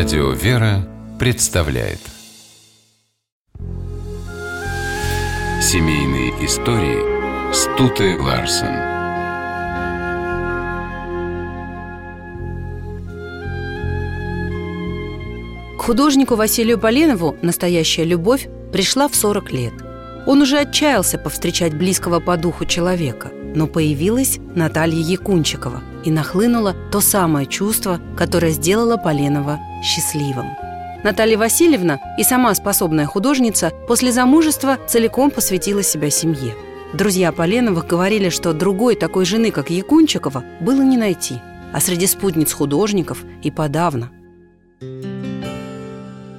Радио «Вера» представляет. Семейные истории Стуты Ларсен. К художнику Василию Поленову настоящая любовь пришла в 40 лет. Он уже отчаялся повстречать близкого по духу человека, но появилась Наталья Якунчикова и нахлынуло то самое чувство, которое сделало Поленова счастливым. Наталья Васильевна и сама способная художница после замужества целиком посвятила себя семье. Друзья Поленовых говорили, что другой такой жены, как Якунчикова, было не найти, а среди спутниц художников и подавно.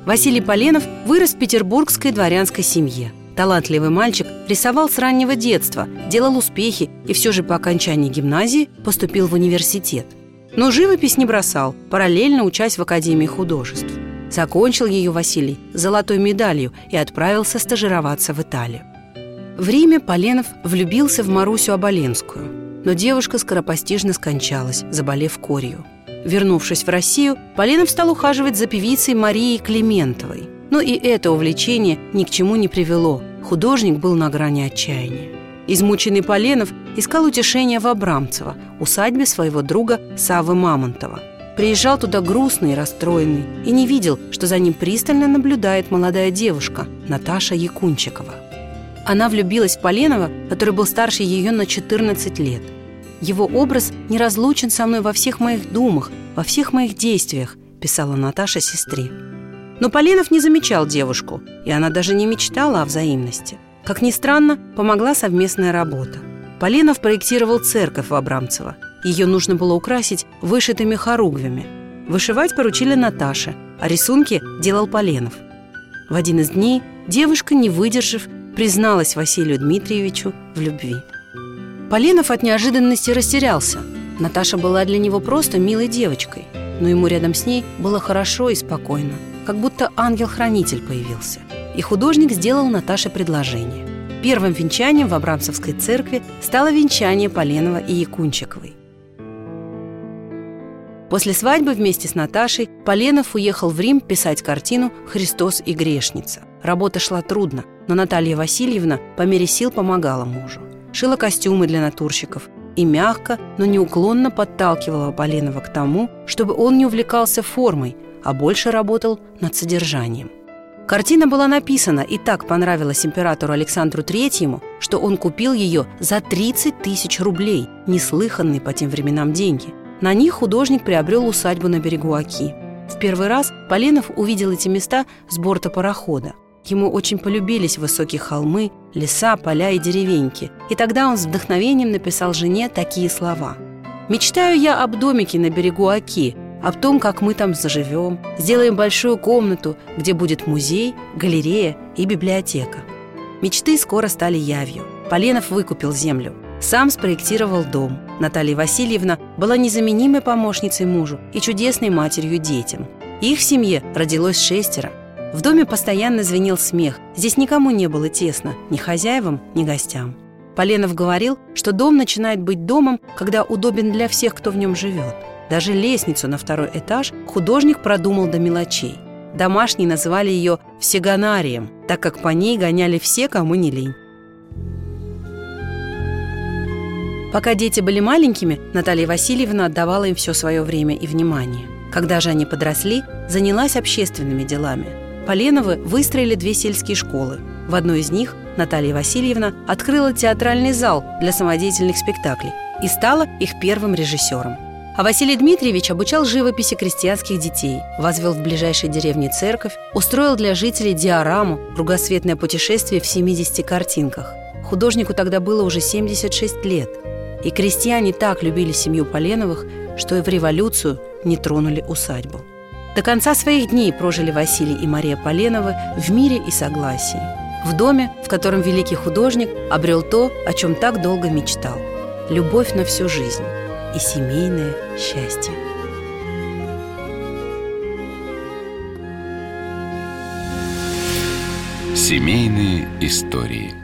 Василий Поленов вырос в петербургской дворянской семье. Талантливый мальчик рисовал с раннего детства, делал успехи и все же по окончании гимназии поступил в университет. Но живопись не бросал, параллельно учась в Академии художеств. Закончил ее Василий золотой медалью и отправился стажироваться в Италию. В Риме Поленов влюбился в Марусю Оболенскую, но девушка скоропостижно скончалась, заболев корью. Вернувшись в Россию, Поленов стал ухаживать за певицей Марией Климентовой. Но и это увлечение ни к чему не привело. Художник был на грани отчаяния. Измученный Поленов искал утешения в Абрамцево, усадьбе своего друга Савы Мамонтова – Приезжал туда грустный и расстроенный и не видел, что за ним пристально наблюдает молодая девушка Наташа Якунчикова. Она влюбилась в Поленова, который был старше ее на 14 лет. «Его образ неразлучен со мной во всех моих думах, во всех моих действиях», писала Наташа сестре. Но Поленов не замечал девушку, и она даже не мечтала о взаимности. Как ни странно, помогла совместная работа. Поленов проектировал церковь в Абрамцево – ее нужно было украсить вышитыми хоругвями. Вышивать поручили Наташе, а рисунки делал Поленов. В один из дней девушка, не выдержав, призналась Василию Дмитриевичу в любви. Поленов от неожиданности растерялся. Наташа была для него просто милой девочкой, но ему рядом с ней было хорошо и спокойно, как будто ангел-хранитель появился. И художник сделал Наташе предложение. Первым венчанием в Абрамцевской церкви стало венчание Поленова и Якунчиковой. После свадьбы вместе с Наташей Поленов уехал в Рим писать картину «Христос и грешница». Работа шла трудно, но Наталья Васильевна по мере сил помогала мужу. Шила костюмы для натурщиков и мягко, но неуклонно подталкивала Поленова к тому, чтобы он не увлекался формой, а больше работал над содержанием. Картина была написана и так понравилась императору Александру Третьему, что он купил ее за 30 тысяч рублей, неслыханные по тем временам деньги – на них художник приобрел усадьбу на берегу Оки. В первый раз Поленов увидел эти места с борта парохода. Ему очень полюбились высокие холмы, леса, поля и деревеньки. И тогда он с вдохновением написал жене такие слова. «Мечтаю я об домике на берегу Об том, как мы там заживем. Сделаем большую комнату, где будет музей, галерея и библиотека». Мечты скоро стали явью. Поленов выкупил землю. Сам спроектировал дом. Наталья Васильевна была незаменимой помощницей мужу и чудесной матерью детям. Их в семье родилось шестеро. В доме постоянно звенел смех. Здесь никому не было тесно, ни хозяевам, ни гостям. Поленов говорил, что дом начинает быть домом, когда удобен для всех, кто в нем живет. Даже лестницу на второй этаж художник продумал до мелочей. Домашние называли ее «всегонарием», так как по ней гоняли все, кому не лень. Пока дети были маленькими, Наталья Васильевна отдавала им все свое время и внимание. Когда же они подросли, занялась общественными делами. Поленовы выстроили две сельские школы. В одной из них Наталья Васильевна открыла театральный зал для самодеятельных спектаклей и стала их первым режиссером. А Василий Дмитриевич обучал живописи крестьянских детей, возвел в ближайшей деревне церковь, устроил для жителей диораму, кругосветное путешествие в 70 картинках. Художнику тогда было уже 76 лет – и крестьяне так любили семью Поленовых, что и в революцию не тронули усадьбу. До конца своих дней прожили Василий и Мария Поленовы в мире и согласии. В доме, в котором великий художник обрел то, о чем так долго мечтал – любовь на всю жизнь и семейное счастье. Семейные истории –